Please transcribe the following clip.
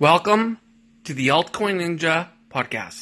Welcome to the Altcoin Ninja podcast.